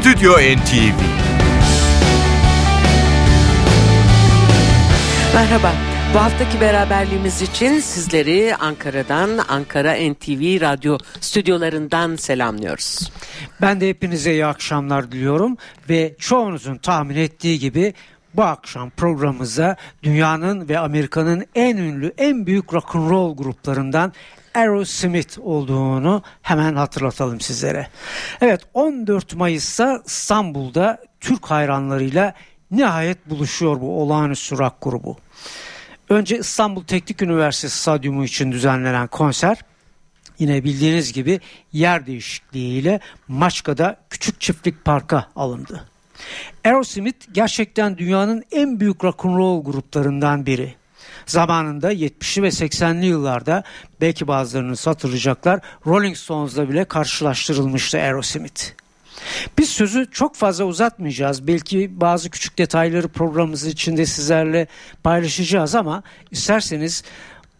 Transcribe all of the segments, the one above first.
Stüdyo NTV Merhaba. Bu haftaki beraberliğimiz için sizleri Ankara'dan, Ankara NTV radyo stüdyolarından selamlıyoruz. Ben de hepinize iyi akşamlar diliyorum ve çoğunuzun tahmin ettiği gibi bu akşam programımıza dünyanın ve Amerika'nın en ünlü, en büyük rock'n'roll gruplarından Aerosmith olduğunu hemen hatırlatalım sizlere. Evet 14 Mayıs'ta İstanbul'da Türk hayranlarıyla nihayet buluşuyor bu olağanüstü rock grubu. Önce İstanbul Teknik Üniversitesi Stadyumu için düzenlenen konser yine bildiğiniz gibi yer değişikliğiyle Maçka'da Küçük Çiftlik Park'a alındı. Aerosmith gerçekten dünyanın en büyük rock'n'roll gruplarından biri. Zamanında 70'li ve 80'li yıllarda belki bazılarını hatırlayacaklar Rolling Stones'la bile karşılaştırılmıştı Aerosmith. Biz sözü çok fazla uzatmayacağız. Belki bazı küçük detayları programımız içinde sizlerle paylaşacağız ama isterseniz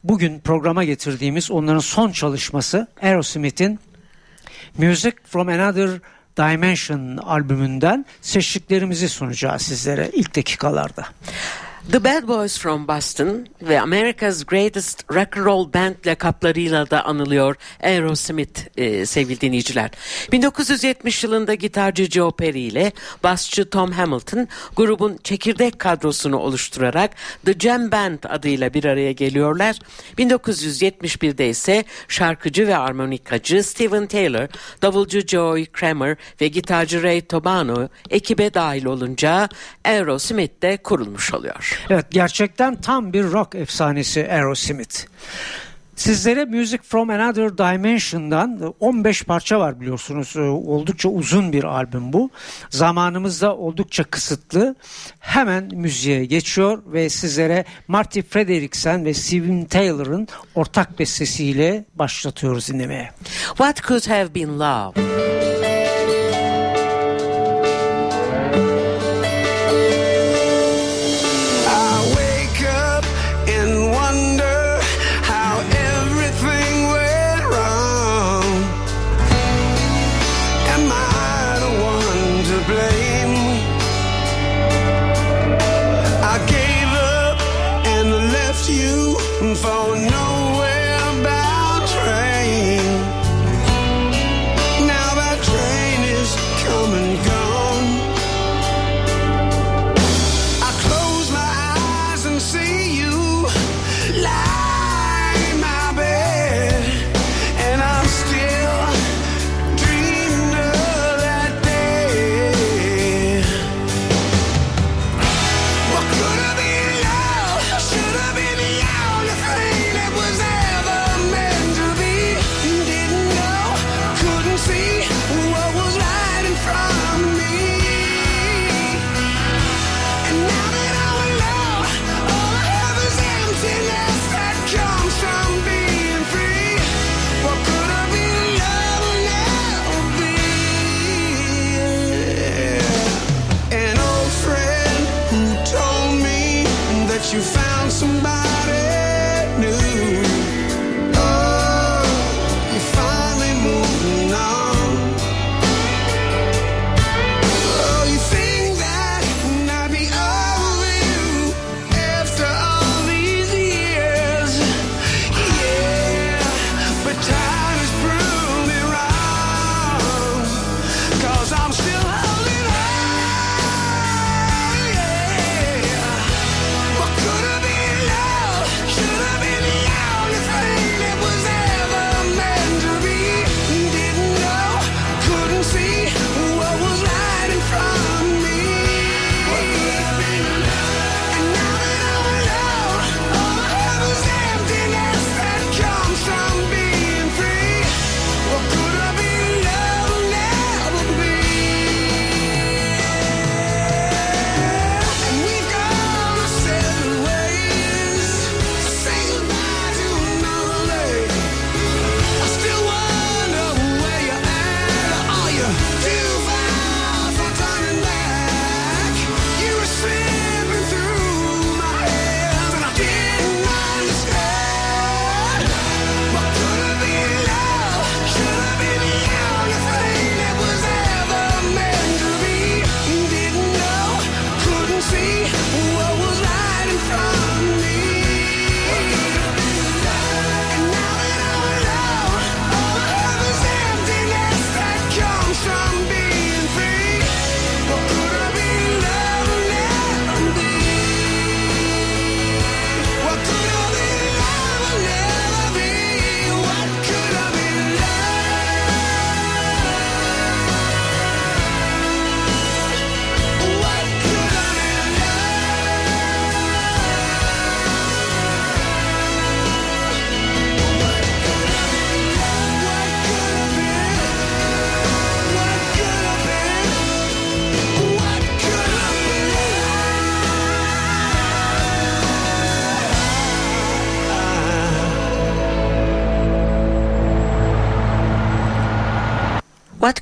bugün programa getirdiğimiz onların son çalışması Aerosmith'in Music from Another Dimension albümünden seçtiklerimizi sunacağız sizlere ilk dakikalarda. The Bad Boys from Boston ve America's Greatest Rock and Roll Band lakaplarıyla da anılıyor Aerosmith e, sevgili dinleyiciler. 1970 yılında gitarcı Joe Perry ile basçı Tom Hamilton grubun çekirdek kadrosunu oluşturarak The Jam Band adıyla bir araya geliyorlar. 1971'de ise şarkıcı ve armonikacı Steven Taylor, davulcu Joey Kramer ve gitarcı Ray Tobano ekibe dahil olunca Aerosmith de kurulmuş oluyor. Evet gerçekten tam bir rock efsanesi Aerosmith. Sizlere Music from Another Dimension'dan 15 parça var biliyorsunuz. Ee, oldukça uzun bir albüm bu. Zamanımızda oldukça kısıtlı. Hemen müziğe geçiyor ve sizlere Marty Frederiksen ve Steven Taylor'ın ortak bestesiyle başlatıyoruz dinlemeye. What Could Have Been Love? do for no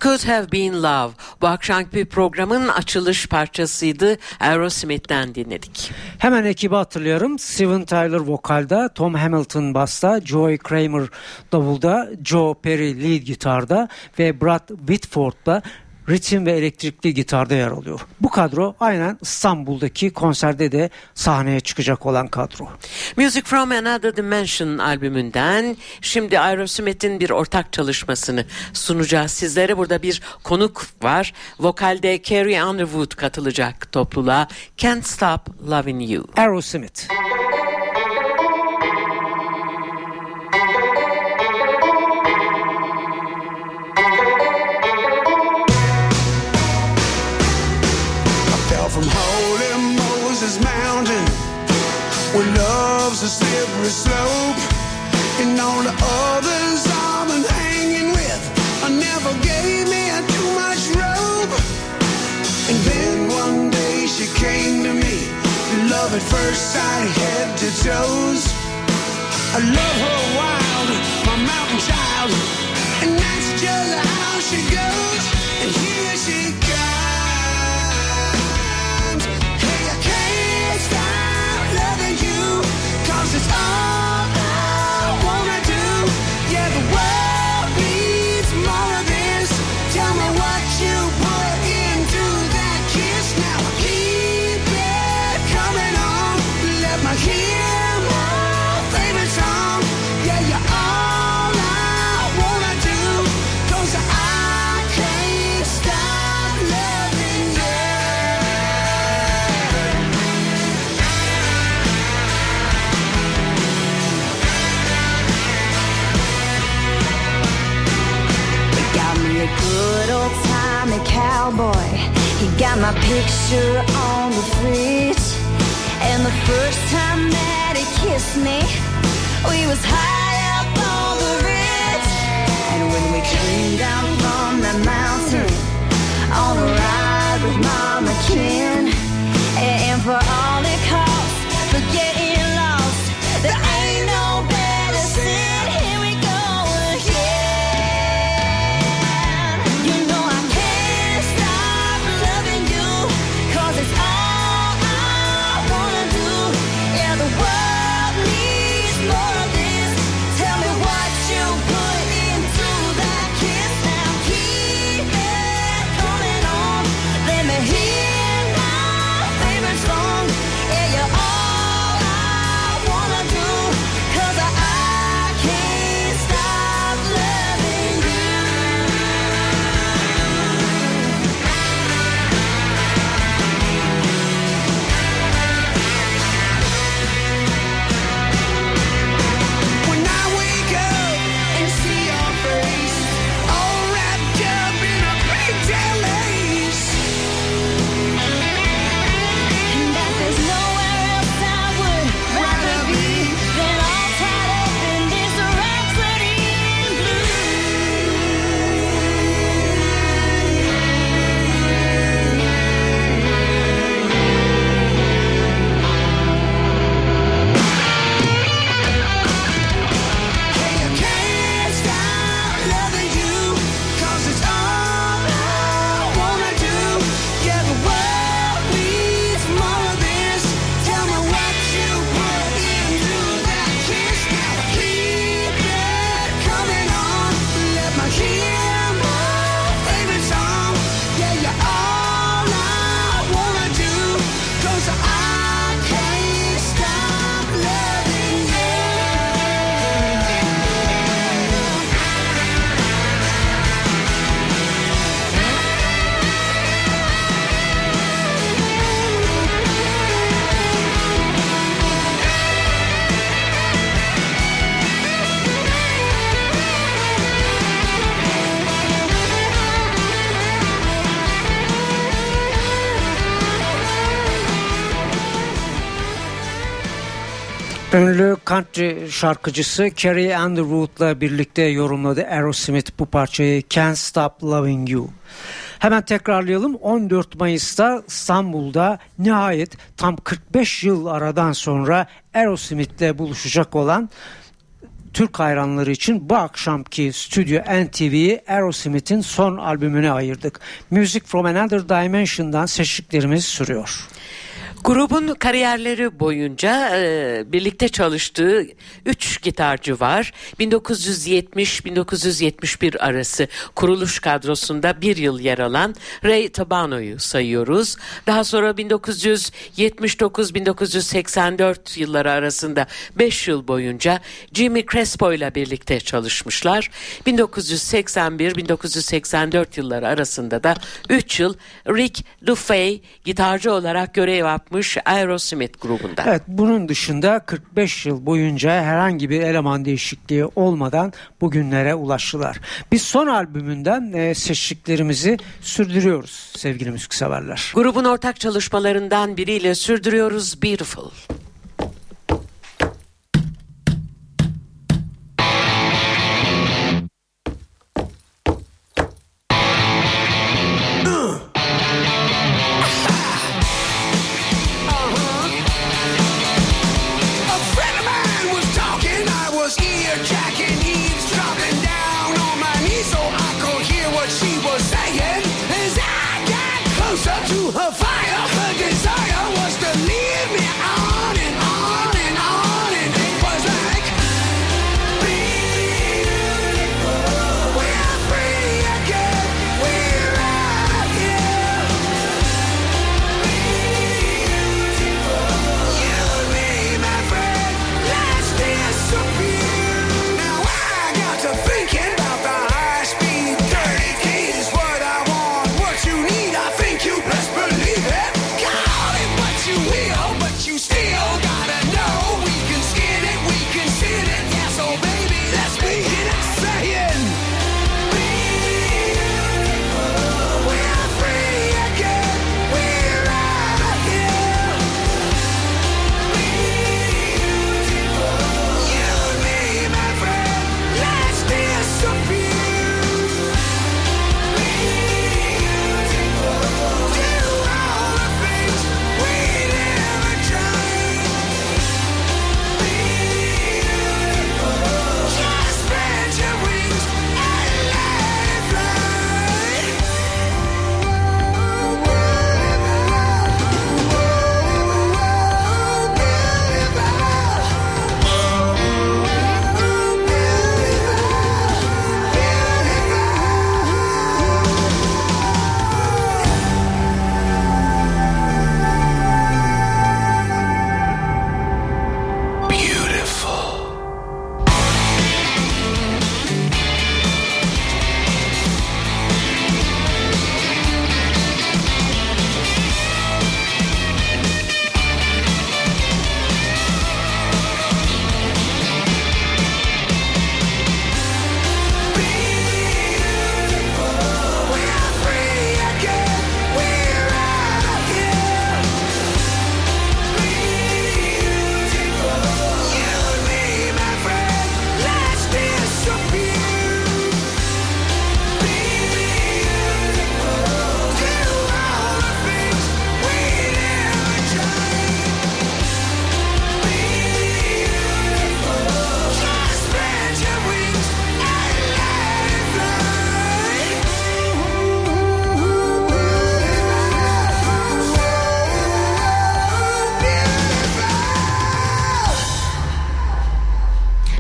Could Have Been Love bu akşamki programın açılış parçasıydı. Aerosmith'ten dinledik. Hemen ekibi hatırlıyorum. Steven Tyler vokalda, Tom Hamilton basta, Joey Kramer davulda, Joe Perry lead gitarda ve Brad Whitford'da ritim ve elektrikli gitarda yer alıyor. Bu kadro aynen İstanbul'daki konserde de sahneye çıkacak olan kadro. Music from Another Dimension albümünden şimdi Aerosmith'in bir ortak çalışmasını sunacağız sizlere. Burada bir konuk var. Vokalde Carrie Underwood katılacak topluluğa. Can't Stop Loving You. Aerosmith. love's slippery slope. And all the others I've been hanging with I never gave me too much rope. And then one day she came to me. Love at first sight, head to toes. I love her wild, my mountain child. And that's just how she goes. And here she comes Cause it's all my picture on the fridge. And the first time that he kissed me, we was high up on the ridge. And when we came down from the mountain on a ride with Mama Ken, and for all it cost for getting lost, there Ünlü country şarkıcısı Carrie Underwood'la birlikte yorumladı Aerosmith bu parçayı Can't Stop Loving You. Hemen tekrarlayalım 14 Mayıs'ta İstanbul'da nihayet tam 45 yıl aradan sonra Aerosmith'le buluşacak olan Türk hayranları için bu akşamki Stüdyo NTV'yi Aerosmith'in son albümüne ayırdık. Music from Another Dimension'dan seçtiklerimiz sürüyor. Grubun kariyerleri boyunca e, birlikte çalıştığı 3 gitarcı var. 1970-1971 arası kuruluş kadrosunda bir yıl yer alan Ray Tabano'yu sayıyoruz. Daha sonra 1979-1984 yılları arasında 5 yıl boyunca Jimmy Crespo ile birlikte çalışmışlar. 1981-1984 yılları arasında da 3 yıl Rick Dufay gitarcı olarak görev yapmış Aerosmith grubunda. Evet bunun dışında 45 yıl boyunca herhangi bir eleman değişikliği olmadan bugünlere ulaştılar. Biz son albümünden e, seçtiklerimizi sürdürüyoruz sevgili müzikseverler. Grubun ortak çalışmalarından biriyle sürdürüyoruz Beautiful.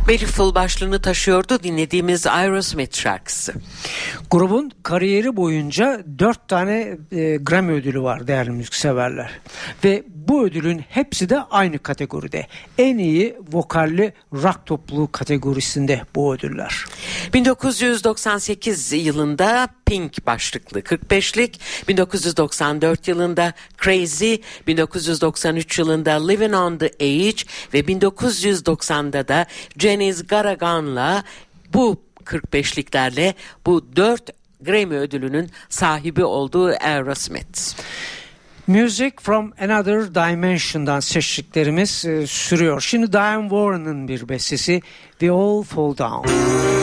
Beautiful başlığını taşıyordu dinlediğimiz Aerosmith şarkısı. Grubun kariyeri boyunca 4 tane e, Grammy ödülü var değerli müzikseverler. Ve bu ödülün hepsi de aynı kategoride. En iyi vokalli rock topluluğu kategorisinde bu ödüller. 1998 yılında Pink başlıklı 45'lik, 1994 yılında Crazy, 1993 yılında Living on the Edge ve 1990'da da Janis Garagan'la bu 45'liklerle bu 4 Grammy ödülünün sahibi olduğu Aerosmith. Music from Another Dimension'dan seçtiklerimiz e, sürüyor. Şimdi Diane Warren'ın bir bestesi We All Fall Down.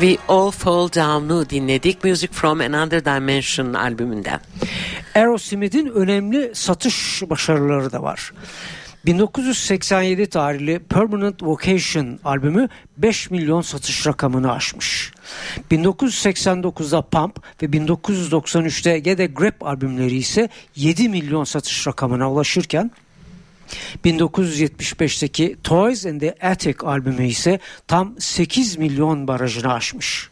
We All Fall Down'u dinledik. Music From Another Dimension albümünden. Aerosmith'in önemli satış başarıları da var. 1987 tarihli Permanent Vocation albümü 5 milyon satış rakamını aşmış. 1989'da Pump ve 1993'te Get a Grip albümleri ise 7 milyon satış rakamına ulaşırken 1975'teki Toys and the Attic albümü ise tam 8 milyon barajını aşmış.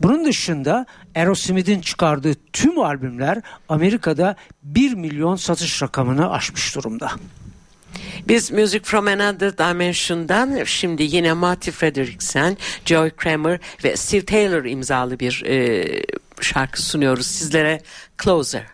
Bunun dışında Aerosmith'in çıkardığı tüm albümler Amerika'da 1 milyon satış rakamını aşmış durumda. Biz Music From Another Dimension'dan şimdi yine Marty Frederiksen, Joy Kramer ve Steve Taylor imzalı bir e, şarkı sunuyoruz sizlere. Closer.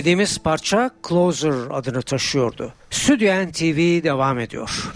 dinlediğimiz parça Closer adını taşıyordu. Stüdyo NTV devam ediyor.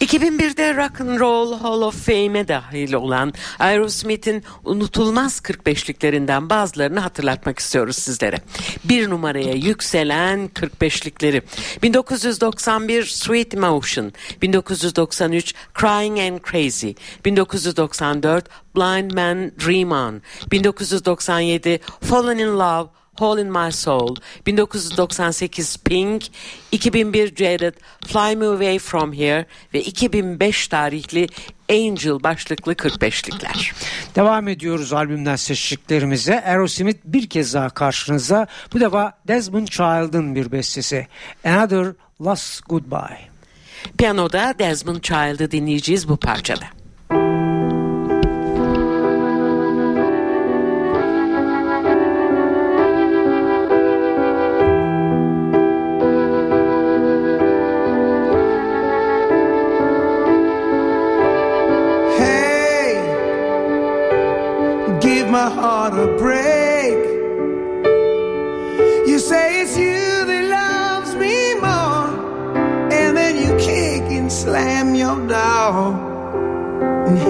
2001'de Rock and Roll Hall of Fame'e dahil olan Aerosmith'in unutulmaz 45'liklerinden bazılarını hatırlatmak istiyoruz sizlere. Bir numaraya yükselen 45'likleri. 1991 Sweet Emotion, 1993 Crying and Crazy, 1994 Blind Man Dream On, 1997 Fallen in Love Hole in My Soul, 1998 Pink, 2001 Jared, Fly Me Away From Here ve 2005 tarihli Angel başlıklı 45'likler. Devam ediyoruz albümden seçtiklerimize. Aerosmith bir kez daha karşınıza. Bu defa Desmond Child'ın bir bestesi. Another Last Goodbye. Piyanoda Desmond Child'ı dinleyeceğiz bu parçada.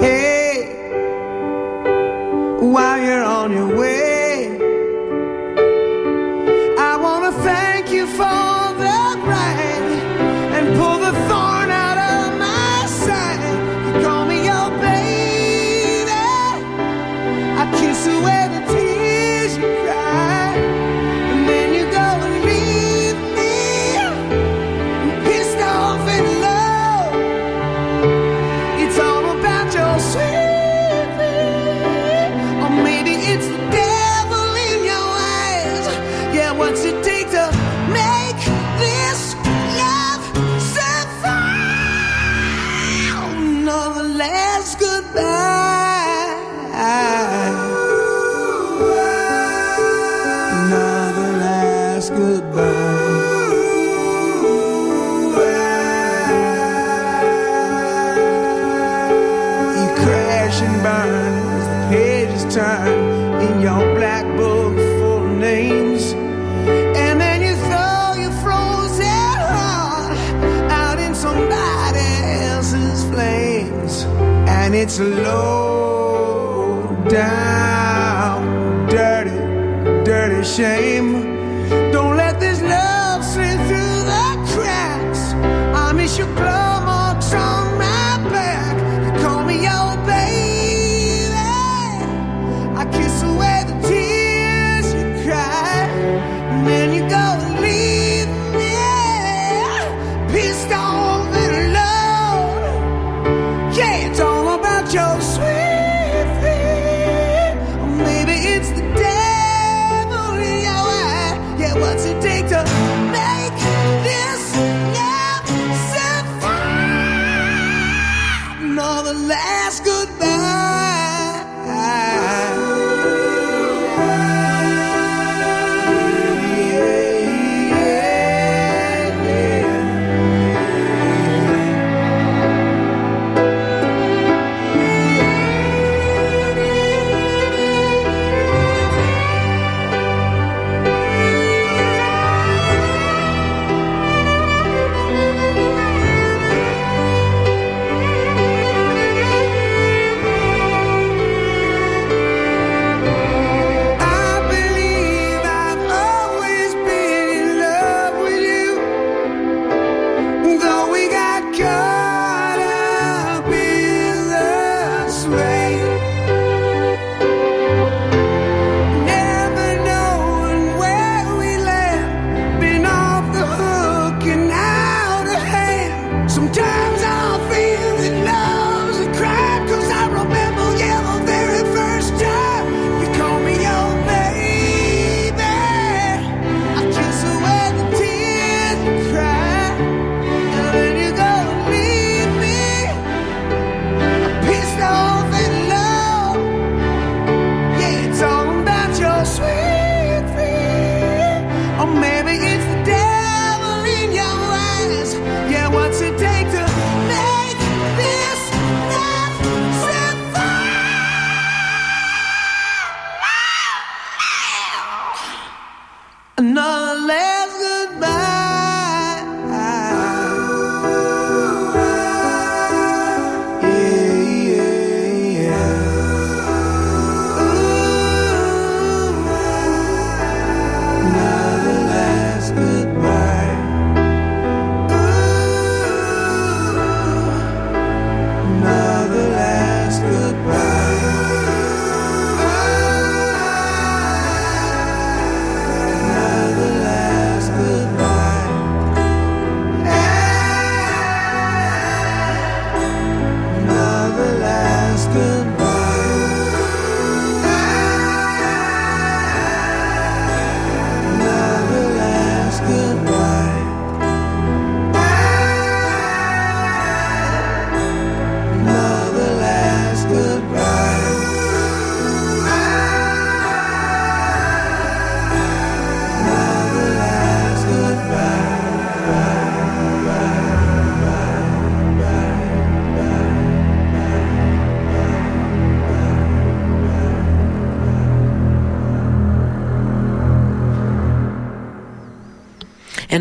Hey.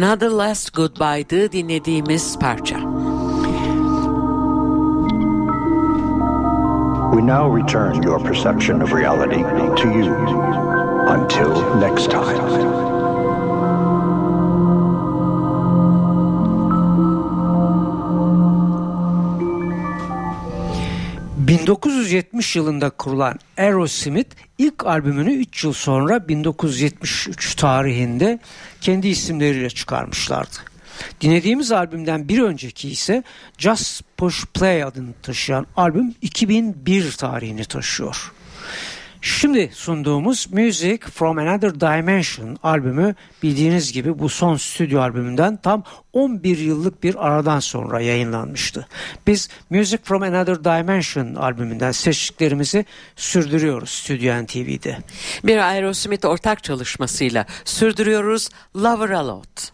Another Last Goodbye'dı dinlediğimiz parça. We now return your perception of reality to you. Until next time. ...1970 yılında kurulan Aerosmith İlk albümünü 3 yıl sonra 1973 tarihinde kendi isimleriyle çıkarmışlardı. Dinlediğimiz albümden bir önceki ise Just Push Play adını taşıyan albüm 2001 tarihini taşıyor. Şimdi sunduğumuz Music From Another Dimension albümü bildiğiniz gibi bu son stüdyo albümünden tam 11 yıllık bir aradan sonra yayınlanmıştı. Biz Music From Another Dimension albümünden seçtiklerimizi sürdürüyoruz Stüdyo NTV'de. Bir Aerosmith ortak çalışmasıyla sürdürüyoruz Lover A Lot.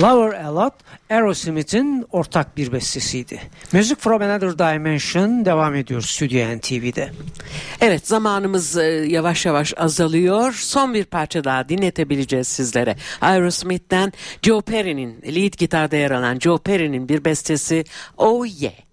Lover A Lot Aerosmith'in ortak bir bestesiydi. Music From Another Dimension devam ediyor Stüdyo NTV'de. Evet zamanımız e, yavaş yavaş azalıyor. Son bir parça daha dinletebileceğiz sizlere. Aerosmith'ten Joe Perry'nin lead gitarda yer alan Joe Perry'nin bir bestesi Oh Yeah.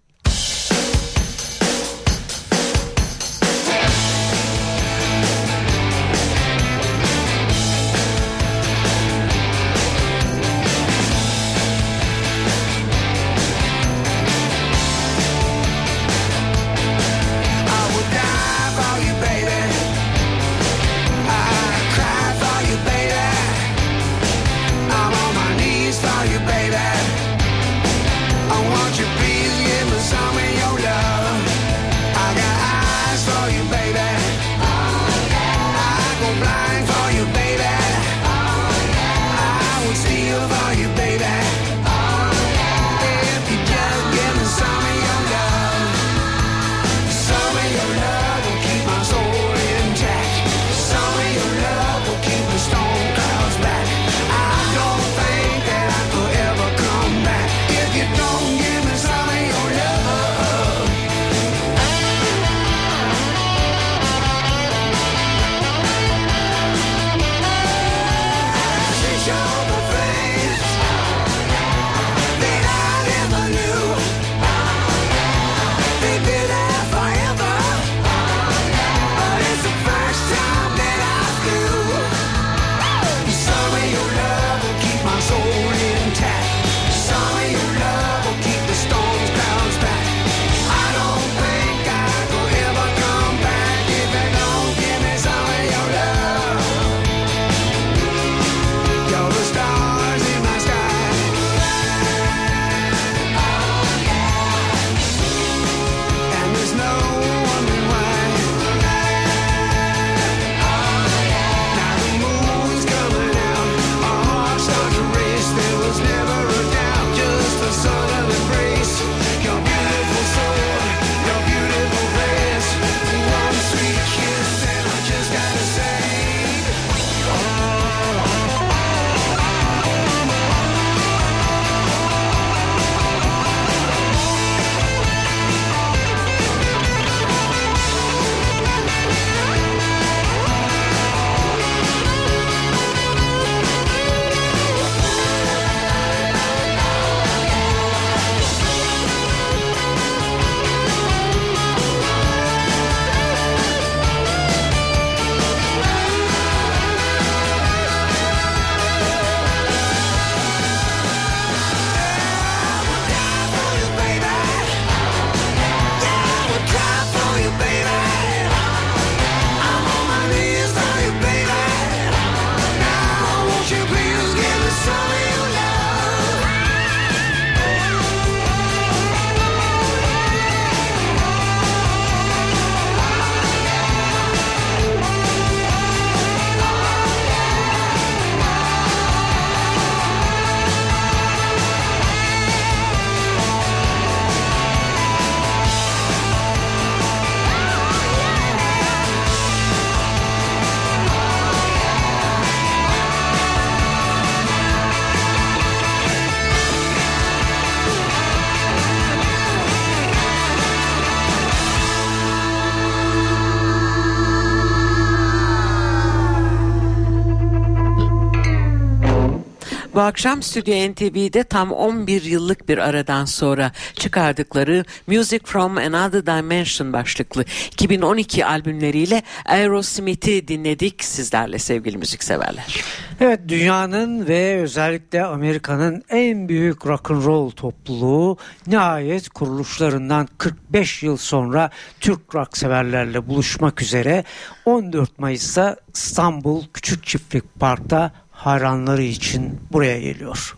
Bu akşam Stüdyo NTV'de tam 11 yıllık bir aradan sonra çıkardıkları Music from Another Dimension başlıklı 2012 albümleriyle Aerosmith'i dinledik sizlerle sevgili müzikseverler. Evet dünyanın ve özellikle Amerika'nın en büyük rock and roll topluluğu nihayet kuruluşlarından 45 yıl sonra Türk rock severlerle buluşmak üzere 14 Mayıs'ta İstanbul Küçük Çiftlik Park'ta hayranları için buraya geliyor.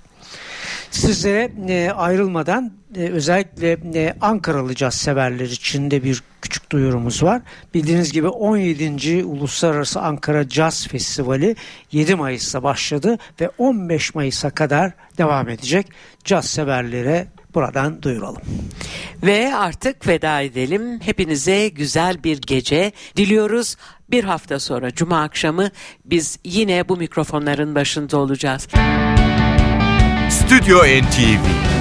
Sizlere e, ayrılmadan e, özellikle e, Ankaralı caz severler için de bir küçük duyurumuz var. Bildiğiniz gibi 17. Uluslararası Ankara Caz Festivali 7 Mayıs'ta başladı ve 15 Mayıs'a kadar devam edecek. Caz severlere buradan duyuralım. Ve artık veda edelim. Hepinize güzel bir gece diliyoruz. Bir hafta sonra Cuma akşamı biz yine bu mikrofonların başında olacağız. Stüdyo NTV